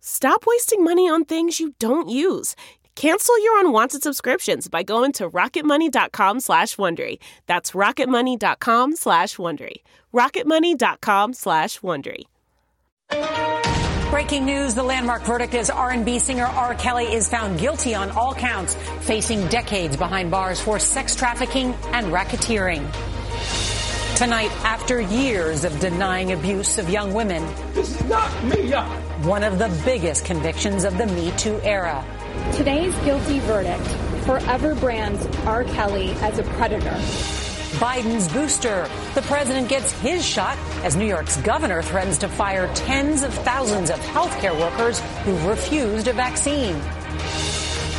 Stop wasting money on things you don't use. Cancel your unwanted subscriptions by going to rocketmoney.com slash Wondery. That's rocketmoney.com slash Wondery. rocketmoney.com slash Wondery. Breaking news, the landmark verdict is R&B singer R. Kelly is found guilty on all counts, facing decades behind bars for sex trafficking and racketeering. Tonight, after years of denying abuse of young women, this is not me, one of the biggest convictions of the Me Too era. Today's guilty verdict forever brands R. Kelly as a predator. Biden's booster. The president gets his shot as New York's governor threatens to fire tens of thousands of healthcare workers who've refused a vaccine.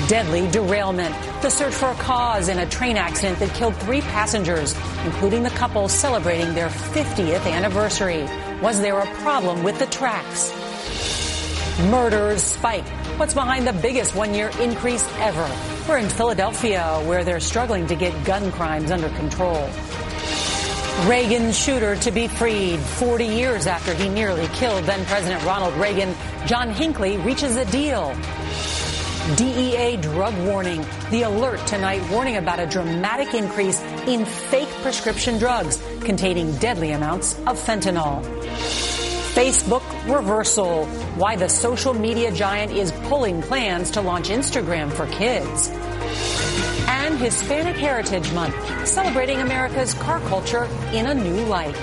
Deadly derailment. The search for a cause in a train accident that killed three passengers, including the couple celebrating their 50th anniversary. Was there a problem with the tracks? Murders spike. What's behind the biggest one year increase ever? We're in Philadelphia, where they're struggling to get gun crimes under control. Reagan's shooter to be freed. 40 years after he nearly killed then President Ronald Reagan, John Hinckley reaches a deal. DEA drug warning. The alert tonight warning about a dramatic increase in fake prescription drugs containing deadly amounts of fentanyl. Facebook reversal. Why the social media giant is pulling plans to launch Instagram for kids. And Hispanic Heritage Month, celebrating America's car culture in a new light.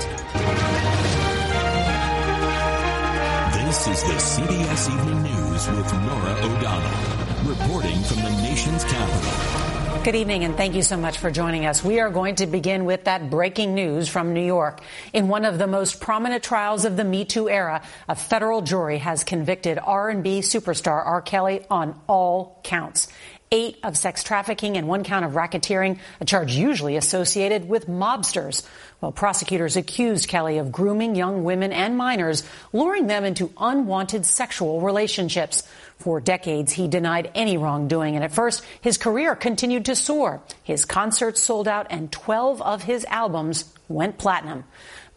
This is the CBS Evening News with Norah O'Donnell reporting from the nation's capital. Good evening and thank you so much for joining us. We are going to begin with that breaking news from New York. In one of the most prominent trials of the Me Too era, a federal jury has convicted R&B superstar R. Kelly on all counts eight of sex trafficking and one count of racketeering, a charge usually associated with mobsters. Well, prosecutors accused Kelly of grooming young women and minors, luring them into unwanted sexual relationships. For decades, he denied any wrongdoing, and at first, his career continued to soar. His concerts sold out, and 12 of his albums went platinum.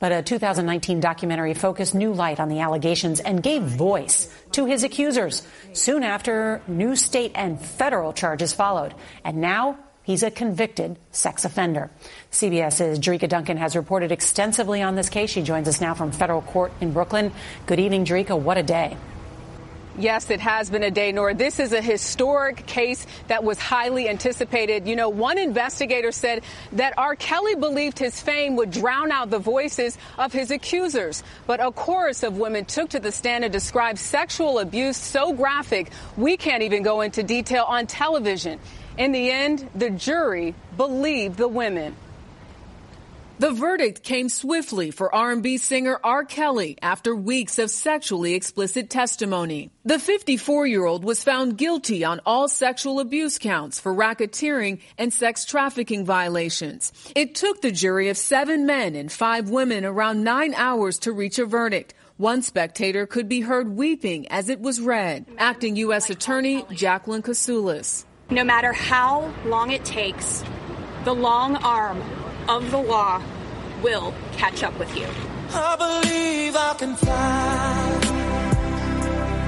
But a 2019 documentary focused new light on the allegations and gave voice to his accusers. Soon after, new state and federal charges followed. And now, He's a convicted sex offender. CBS's Jericka Duncan has reported extensively on this case. She joins us now from federal court in Brooklyn. Good evening, Jericka. What a day. Yes, it has been a day, Nor. This is a historic case that was highly anticipated. You know, one investigator said that R. Kelly believed his fame would drown out the voices of his accusers. But a chorus of women took to the stand and described sexual abuse so graphic, we can't even go into detail on television. In the end, the jury believed the women. The verdict came swiftly for R&B singer R. Kelly after weeks of sexually explicit testimony. The 54-year-old was found guilty on all sexual abuse counts for racketeering and sex trafficking violations. It took the jury of seven men and five women around nine hours to reach a verdict. One spectator could be heard weeping as it was read. Acting U.S. Attorney Jacquelyn Kasulis. No matter how long it takes, the long arm of the law will catch up with you. I believe I can fly.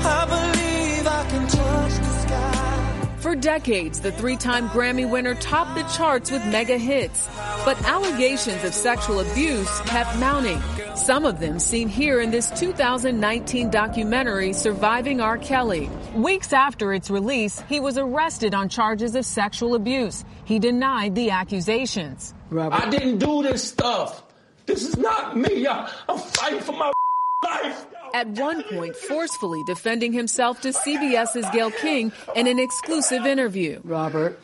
I believe I can touch the sky. For decades, the three time Grammy winner topped the charts with mega hits. But allegations of sexual abuse kept mounting. Some of them seen here in this 2019 documentary, Surviving R. Kelly. Weeks after its release, he was arrested on charges of sexual abuse. He denied the accusations. Robert. I didn't do this stuff. This is not me. I, I'm fighting for my life. At one point, forcefully defending himself to CBS's Gayle King in an exclusive interview. Robert.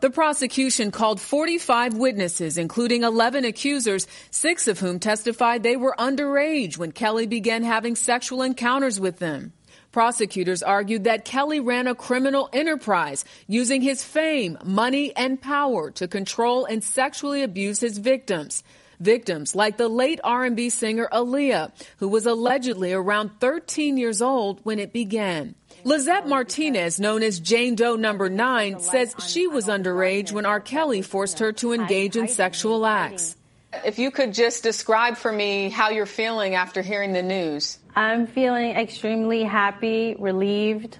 The prosecution called 45 witnesses, including 11 accusers, six of whom testified they were underage when Kelly began having sexual encounters with them. Prosecutors argued that Kelly ran a criminal enterprise using his fame, money, and power to control and sexually abuse his victims. Victims like the late R&B singer Aaliyah, who was allegedly around 13 years old when it began. Lizette Martinez, known as Jane Doe number 9, says she was underage when R. Kelly forced her to engage in sexual acts. If you could just describe for me how you're feeling after hearing the news. I'm feeling extremely happy, relieved.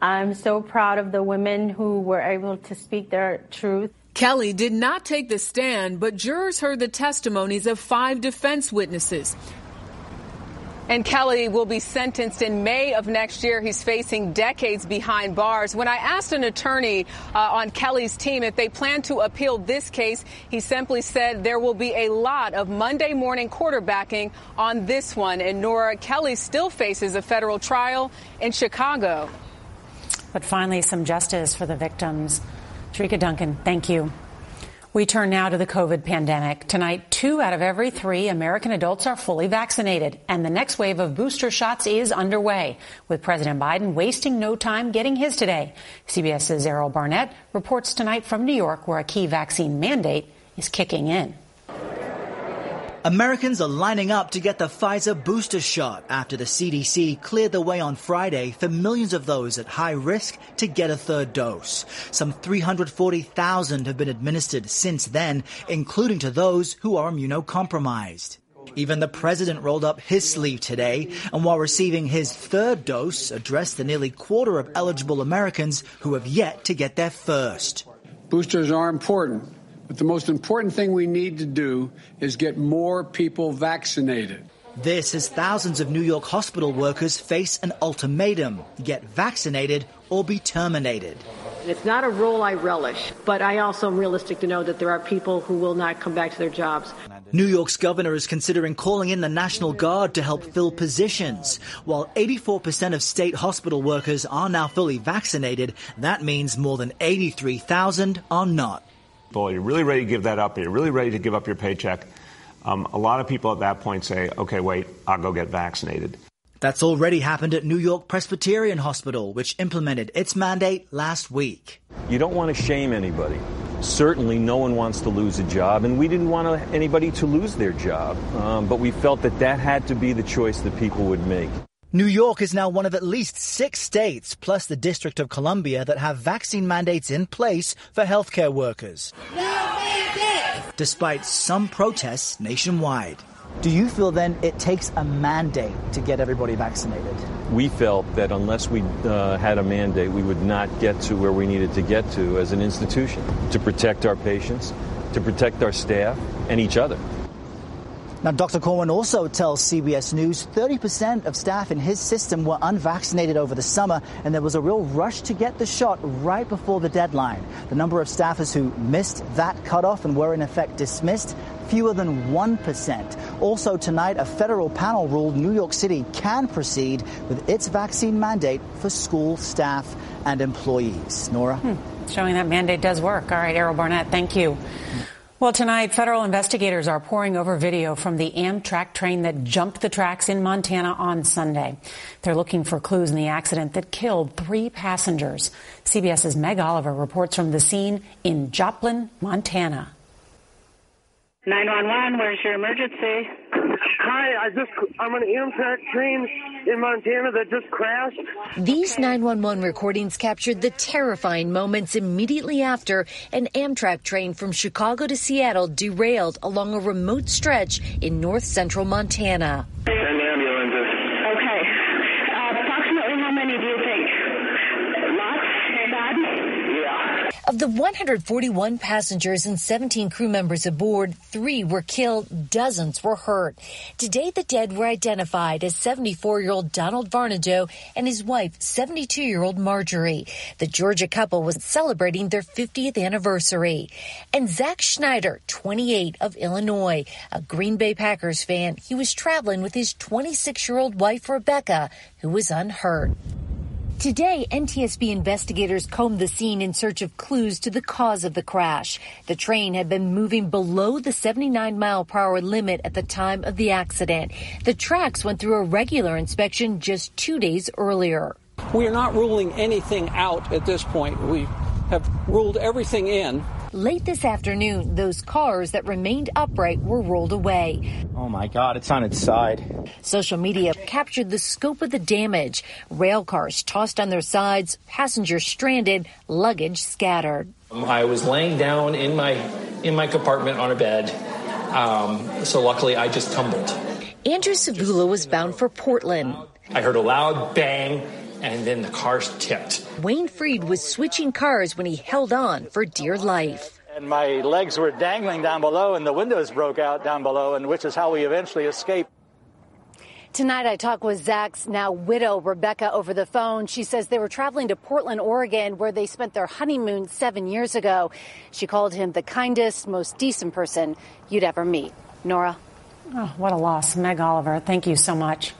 I'm so proud of the women who were able to speak their truth. Kelly did not take the stand, but jurors heard the testimonies of five defense witnesses. And Kelly will be sentenced in May of next year. He's facing decades behind bars. When I asked an attorney uh, on Kelly's team if they plan to appeal this case, he simply said there will be a lot of Monday morning quarterbacking on this one. And Norah Kelly still faces a federal trial in Chicago. But finally, some justice for the victims. Jericka Duncan, thank you. We turn now to the COVID pandemic. Tonight, two out of every three American adults are fully vaccinated, and the next wave of booster shots is underway, with President Biden wasting no time getting his today. CBS's Errol Barnett reports tonight from New York, where a key vaccine mandate is kicking in. Americans are lining up to get the Pfizer booster shot after the CDC cleared the way on Friday for millions of those at high risk to get a third dose. Some 340,000 have been administered since then, including to those who are immunocompromised. Even the president rolled up his sleeve today and while receiving his third dose addressed the nearly quarter of eligible Americans who have yet to get their first. Boosters are important but the most important thing we need to do is get more people vaccinated. This as thousands of New York hospital workers face an ultimatum get vaccinated or be terminated. It's not a role I relish, but I also am realistic to know that there are people who will not come back to their jobs. New York's governor is considering calling in the National Guard to help fill positions. While 84% of state hospital workers are now fully vaccinated, that means more than 83,000 are not you're really ready to give that up, you're really ready to give up your paycheck, um, a lot of people at that point say, okay, wait, I'll go get vaccinated. That's already happened at New York Presbyterian Hospital, which implemented its mandate last week. You don't want to shame anybody. Certainly, no one wants to lose a job, and we didn't want anybody to lose their job. Um, but we felt that that had to be the choice that people would make. New York is now one of at least six states, plus the District of Columbia, that have vaccine mandates in place for healthcare workers. Despite some protests nationwide. Do you feel then it takes a mandate to get everybody vaccinated? We felt that unless we uh, had a mandate, we would not get to where we needed to get to as an institution to protect our patients, to protect our staff, and each other. Now, Dr. Corwin also tells CBS News 30% of staff in his system were unvaccinated over the summer, and there was a real rush to get the shot right before the deadline. The number of staffers who missed that cutoff and were in effect dismissed, fewer than 1%. Also tonight, a federal panel ruled New York City can proceed with its vaccine mandate for school staff and employees. Norah? Hmm. Showing that mandate does work. All right, Errol Barnett, thank you. Well, tonight, federal investigators are poring over video from the Amtrak train that jumped the tracks in Montana on Sunday. They're looking for clues in the accident that killed three passengers. CBS's Meg Oliver reports from the scene in Joplin, Montana. 911, where's your emergency? Hi, I just I'm on an Amtrak train in Montana that just crashed. These 911 recordings captured the terrifying moments immediately after an Amtrak train from Chicago to Seattle derailed along a remote stretch in north central Montana. Send Of the 141 passengers and 17 crew members aboard, three were killed, dozens were hurt. Today, the dead were identified as 74 year old Donald Varnado and his wife, 72 year old Marjorie. The Georgia couple was celebrating their 50th anniversary. And Zach Schneider, 28 of Illinois, a Green Bay Packers fan, he was traveling with his 26 year old wife, Rebecca, who was unhurt. Today, NTSB investigators combed the scene in search of clues to the cause of the crash. The train had been moving below the 79 mile per hour limit at the time of the accident. The tracks went through a regular inspection just two days earlier. We are not ruling anything out at this point. We have ruled everything in. Late this afternoon, those cars that remained upright were rolled away. Oh my God, it's on its side. Social media captured the scope of the damage. Rail cars tossed on their sides, passengers stranded, luggage scattered. I was laying down in my in my compartment on a bed, um, so luckily I just tumbled. Andrew Savula was bound for Portland. I heard a loud bang, and then the cars tipped. Wayne Freed was switching cars when he held on for dear life. And my legs were dangling down below, and the windows broke out down below, and which is how we eventually escaped. Tonight, I talk with Zach's now widow, Rebecca, over the phone. She says they were traveling to Portland, Oregon, where they spent their honeymoon seven years ago. She called him the kindest, most decent person you'd ever meet. Norah? Oh, what a loss. Meg Oliver, thank you so much.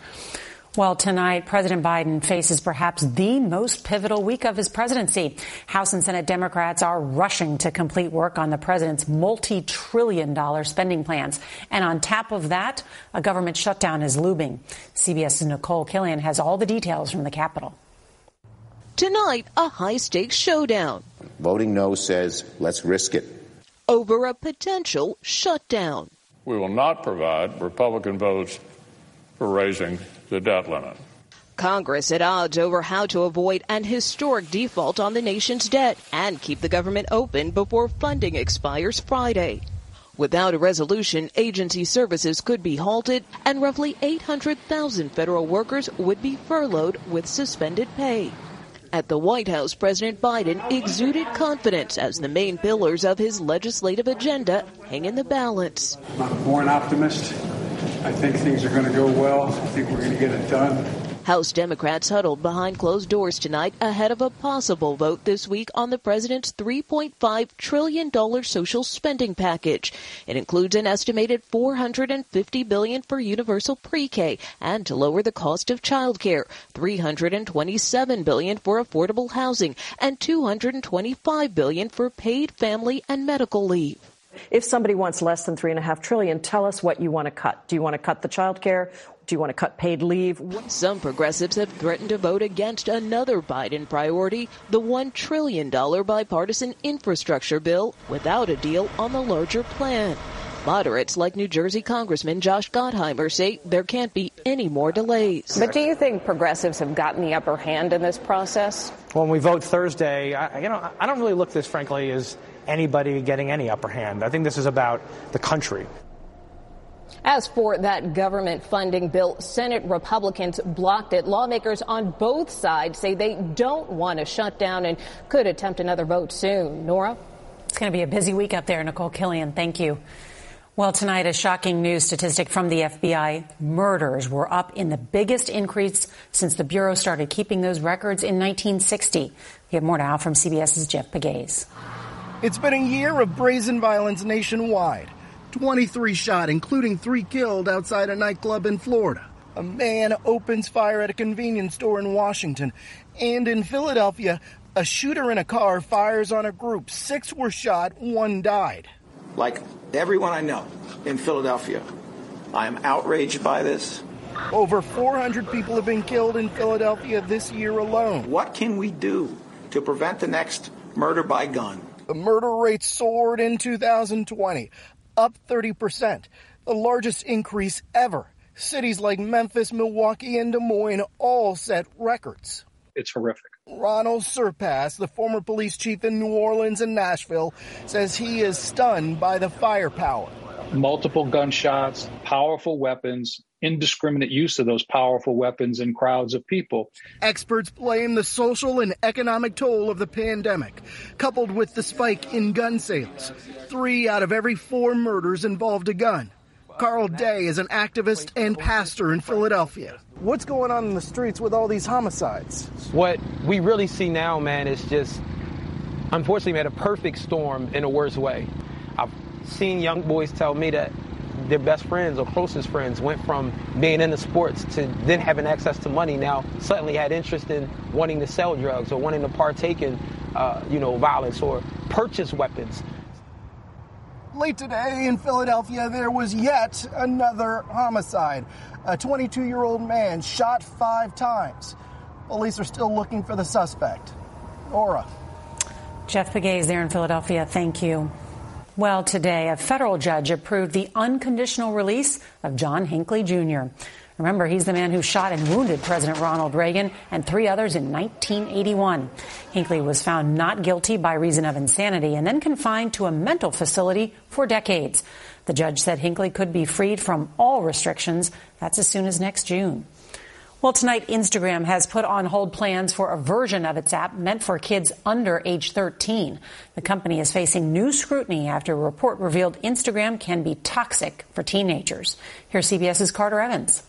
Well, tonight, President Biden faces perhaps the most pivotal week of his presidency. House and Senate Democrats are rushing to complete work on the president's multi-trillion dollar spending plans. And on top of that, a government shutdown is looming. CBS's Nikole Killion has all the details from the Capitol. Tonight, a high stakes showdown. Voting no says, let's risk it. Over a potential shutdown. We will not provide Republican votes for raising the debt limit. Congress at odds over how to avoid an historic default on the nation's debt and keep the government open before funding expires Friday. Without a resolution, agency services could be halted and roughly 800,000 federal workers would be furloughed with suspended pay. At the White House, President Biden exuded confidence as the main pillars of his legislative agenda hang in the balance. I'm a born optimist. I think things are going to go well. I think we're going to get it done. House Democrats huddled behind closed doors tonight ahead of a possible vote this week on the president's $3.5 trillion social spending package. It includes an estimated 450 billion for universal pre-K and to lower the cost of childcare, 327 billion for affordable housing, and 225 billion for paid family and medical leave. If somebody wants less than three and a half trillion, tell us what you want to cut. Do you want to cut the child care? Do you want to cut paid leave? Some progressives have threatened to vote against another Biden priority, the $1 trillion bipartisan infrastructure bill, without a deal on the larger plan. Moderates like New Jersey Congressman Josh Gottheimer say there can't be any more delays. But do you think progressives have gotten the upper hand in this process? When we vote Thursday, I, you know, I don't really look this, frankly, as anybody getting any upper hand. I think this is about the country. As for that government funding bill, Senate Republicans blocked it. Lawmakers on both sides say they don't want to shut down and could attempt another vote soon. Norah? It's going to be a busy week up there, Nikole Killion. Thank you. Well, tonight, a shocking news statistic from the FBI. Murders were up in the biggest increase since the Bureau started keeping those records in 1960. We have more now from CBS's Jeff Pegues. It's been a year of brazen violence nationwide. 23 shot, including three killed outside a nightclub in Florida. A man opens fire at a convenience store in Washington. And in Philadelphia, a shooter in a car fires on a group. Six were shot, one died. like everyone I know in Philadelphia. I am outraged by this. Over 400 people have been killed in Philadelphia this year alone. What can we do to prevent the next murder by gun? The murder rate soared in 2020, up 30%, the largest increase ever. Cities like Memphis, Milwaukee, and Des Moines all set records. It's horrific. Ronal Serpas, the former police chief in New Orleans and Nashville, says he is stunned by the firepower. Multiple gunshots, powerful weapons, indiscriminate use of those powerful weapons in crowds of people. Experts blame the social and economic toll of the pandemic, coupled with the spike in gun sales. Three out of every four murders involved a gun. Carl Day is an activist and pastor in Philadelphia. What's going on in the streets with all these homicides? What we really see now, man, is just unfortunately, man, a perfect storm in a worse way. I've seen young boys tell me that their best friends or closest friends went from being into sports to then having access to money now suddenly had interest in wanting to sell drugs or wanting to partake in uh, you know violence or purchase weapons Late today in Philadelphia, there was yet another homicide. A 22 year old man shot five times. Police are still looking for the suspect. Aura. Jeff Pegues is there in Philadelphia. Thank you. Well, today, a federal judge approved the unconditional release of John Hinckley Jr. Remember, he's the man who shot and wounded President Ronald Reagan and three others in 1981. Hinckley was found not guilty by reason of insanity and then confined to a mental facility for decades. The judge said Hinckley could be freed from all restrictions. That's as soon as next June. Well, tonight, Instagram has put on hold plans for a version of its app meant for kids under age 13. The company is facing new scrutiny after a report revealed Instagram can be toxic for teenagers. Here's CBS's Carter Evans.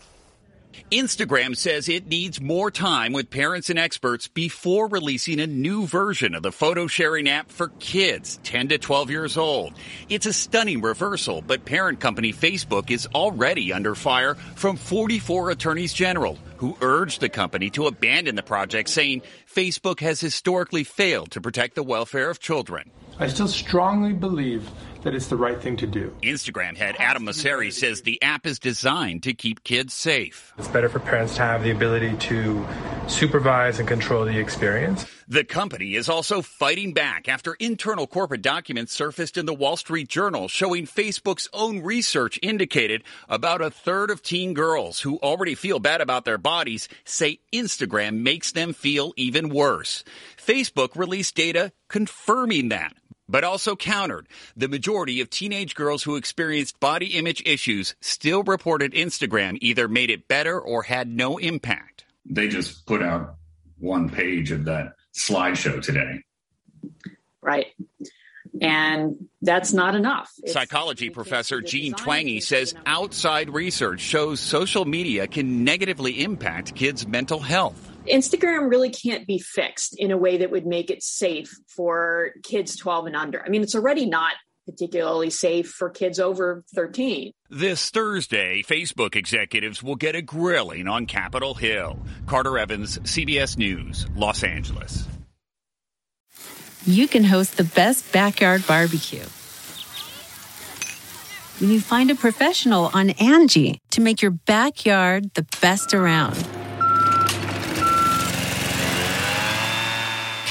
Instagram says it needs more time with parents and experts before releasing a new version of the photo sharing app for kids 10 to 12 years old. It's a stunning reversal, but parent company Facebook is already under fire from 44 attorneys general who urged the company to abandon the project, saying Facebook has historically failed to protect the welfare of children. I still strongly believe that it's the right thing to do. Instagram head Adam Mosseri says the app is designed to keep kids safe. It's better for parents to have the ability to supervise and control the experience. The company is also fighting back after internal corporate documents surfaced in the Wall Street Journal showing Facebook's own research indicated about a third of teen girls who already feel bad about their bodies say Instagram makes them feel even worse. Facebook released data confirming that but also countered. The majority of teenage girls who experienced body image issues still reported Instagram either made it better or had no impact. They just put out one page of that slideshow today. Right. And that's not enough. It's, Psychology professor Jean Twenge says outside research shows social media can negatively impact kids' mental health. Instagram really can't be fixed in a way that would make it safe for kids 12 and under. I mean, it's already not particularly safe for kids over 13. This Thursday, Facebook executives will get a grilling on Capitol Hill. Carter Evans, CBS News, Los Angeles. You can host the best backyard barbecue when you find a professional on Angie to make your backyard the best around.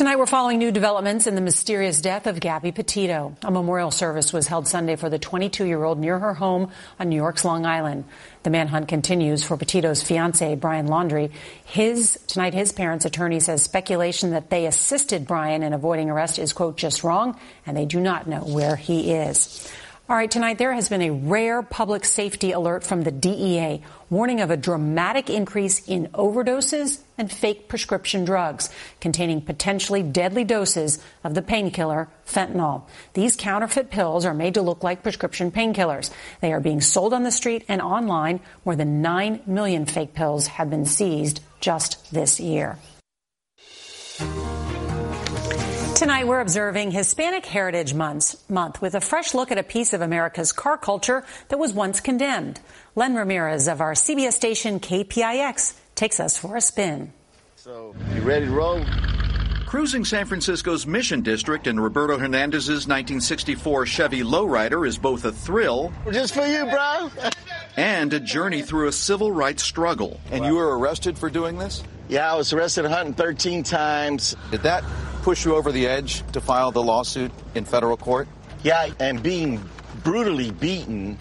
Tonight, we're following new developments in the mysterious death of Gabby Petito. A memorial service was held Sunday for the 22 year old near her home on New York's Long Island. The manhunt continues for Petito's fiance, Brian Laundrie. His, tonight, his parents' attorney says speculation that they assisted Brian in avoiding arrest is, quote, just wrong, and they do not know where he is. All right, tonight there has been a rare public safety alert from the DEA warning of a dramatic increase in overdoses and fake prescription drugs containing potentially deadly doses of the painkiller fentanyl. These counterfeit pills are made to look like prescription painkillers. They are being sold on the street and online. More than 9 million fake pills have been seized just this year. Tonight, we're observing Hispanic Heritage Month, month with a fresh look at a piece of America's car culture that was once condemned. Len Ramirez of our CBS station KPIX takes us for a spin. So, you ready to roll? Cruising San Francisco's Mission District in Roberto Hernandez's 1964 Chevy Lowrider is both a thrill Just for you, bro. and a journey through a civil rights struggle. And you were arrested for doing this? Yeah, I was arrested 113 times. Did that push you over the edge to file the lawsuit in federal court? Yeah, and being brutally beaten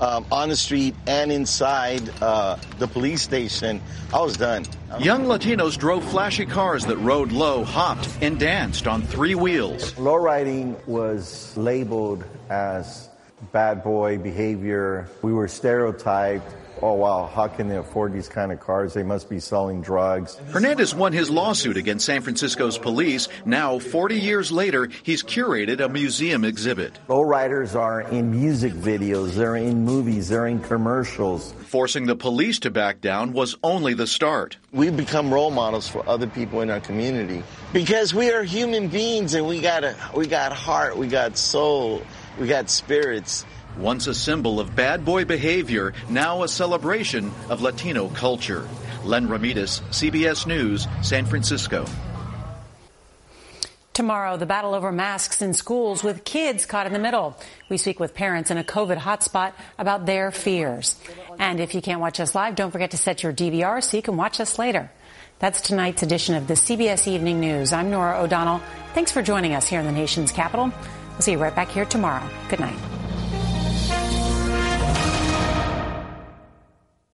um, on the street and inside uh, the police station, I was done. Young Latinos drove flashy cars that rode low, hopped, and danced on three wheels. Low riding was labeled as bad boy behavior. We were stereotyped. Oh, wow, how can they afford these kind of cars? They must be selling drugs. Hernandez won his lawsuit against San Francisco's police. Now, 40 years later, he's curated a museum exhibit. Lowriders are in music videos, they're in movies, they're in commercials. Forcing the police to back down was only the start. We've become role models for other people in our community because we are human beings and we got a, we got heart, we got soul, we got spirits. Once a symbol of bad boy behavior, now a celebration of Latino culture. Len Ramirez, CBS News, San Francisco. Tomorrow, the battle over masks in schools with kids caught in the middle. We speak with parents in a COVID hotspot about their fears. And if you can't watch us live, don't forget to set your DVR so you can watch us later. That's tonight's edition of the CBS Evening News. I'm Norah O'Donnell. Thanks for joining us here in the nation's capital. We'll see you right back here tomorrow. Good night.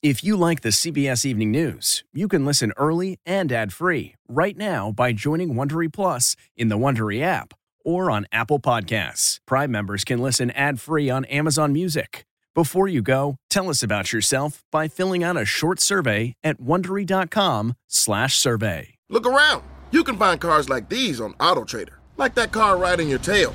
If you like the CBS Evening News, you can listen early and ad-free right now by joining Wondery Plus in the Wondery app or on Apple Podcasts. Prime members can listen ad-free on Amazon Music. Before you go, tell us about yourself by filling out a short survey at wondery.com/survey. Look around. You can find cars like these on AutoTrader, like that car riding your tail.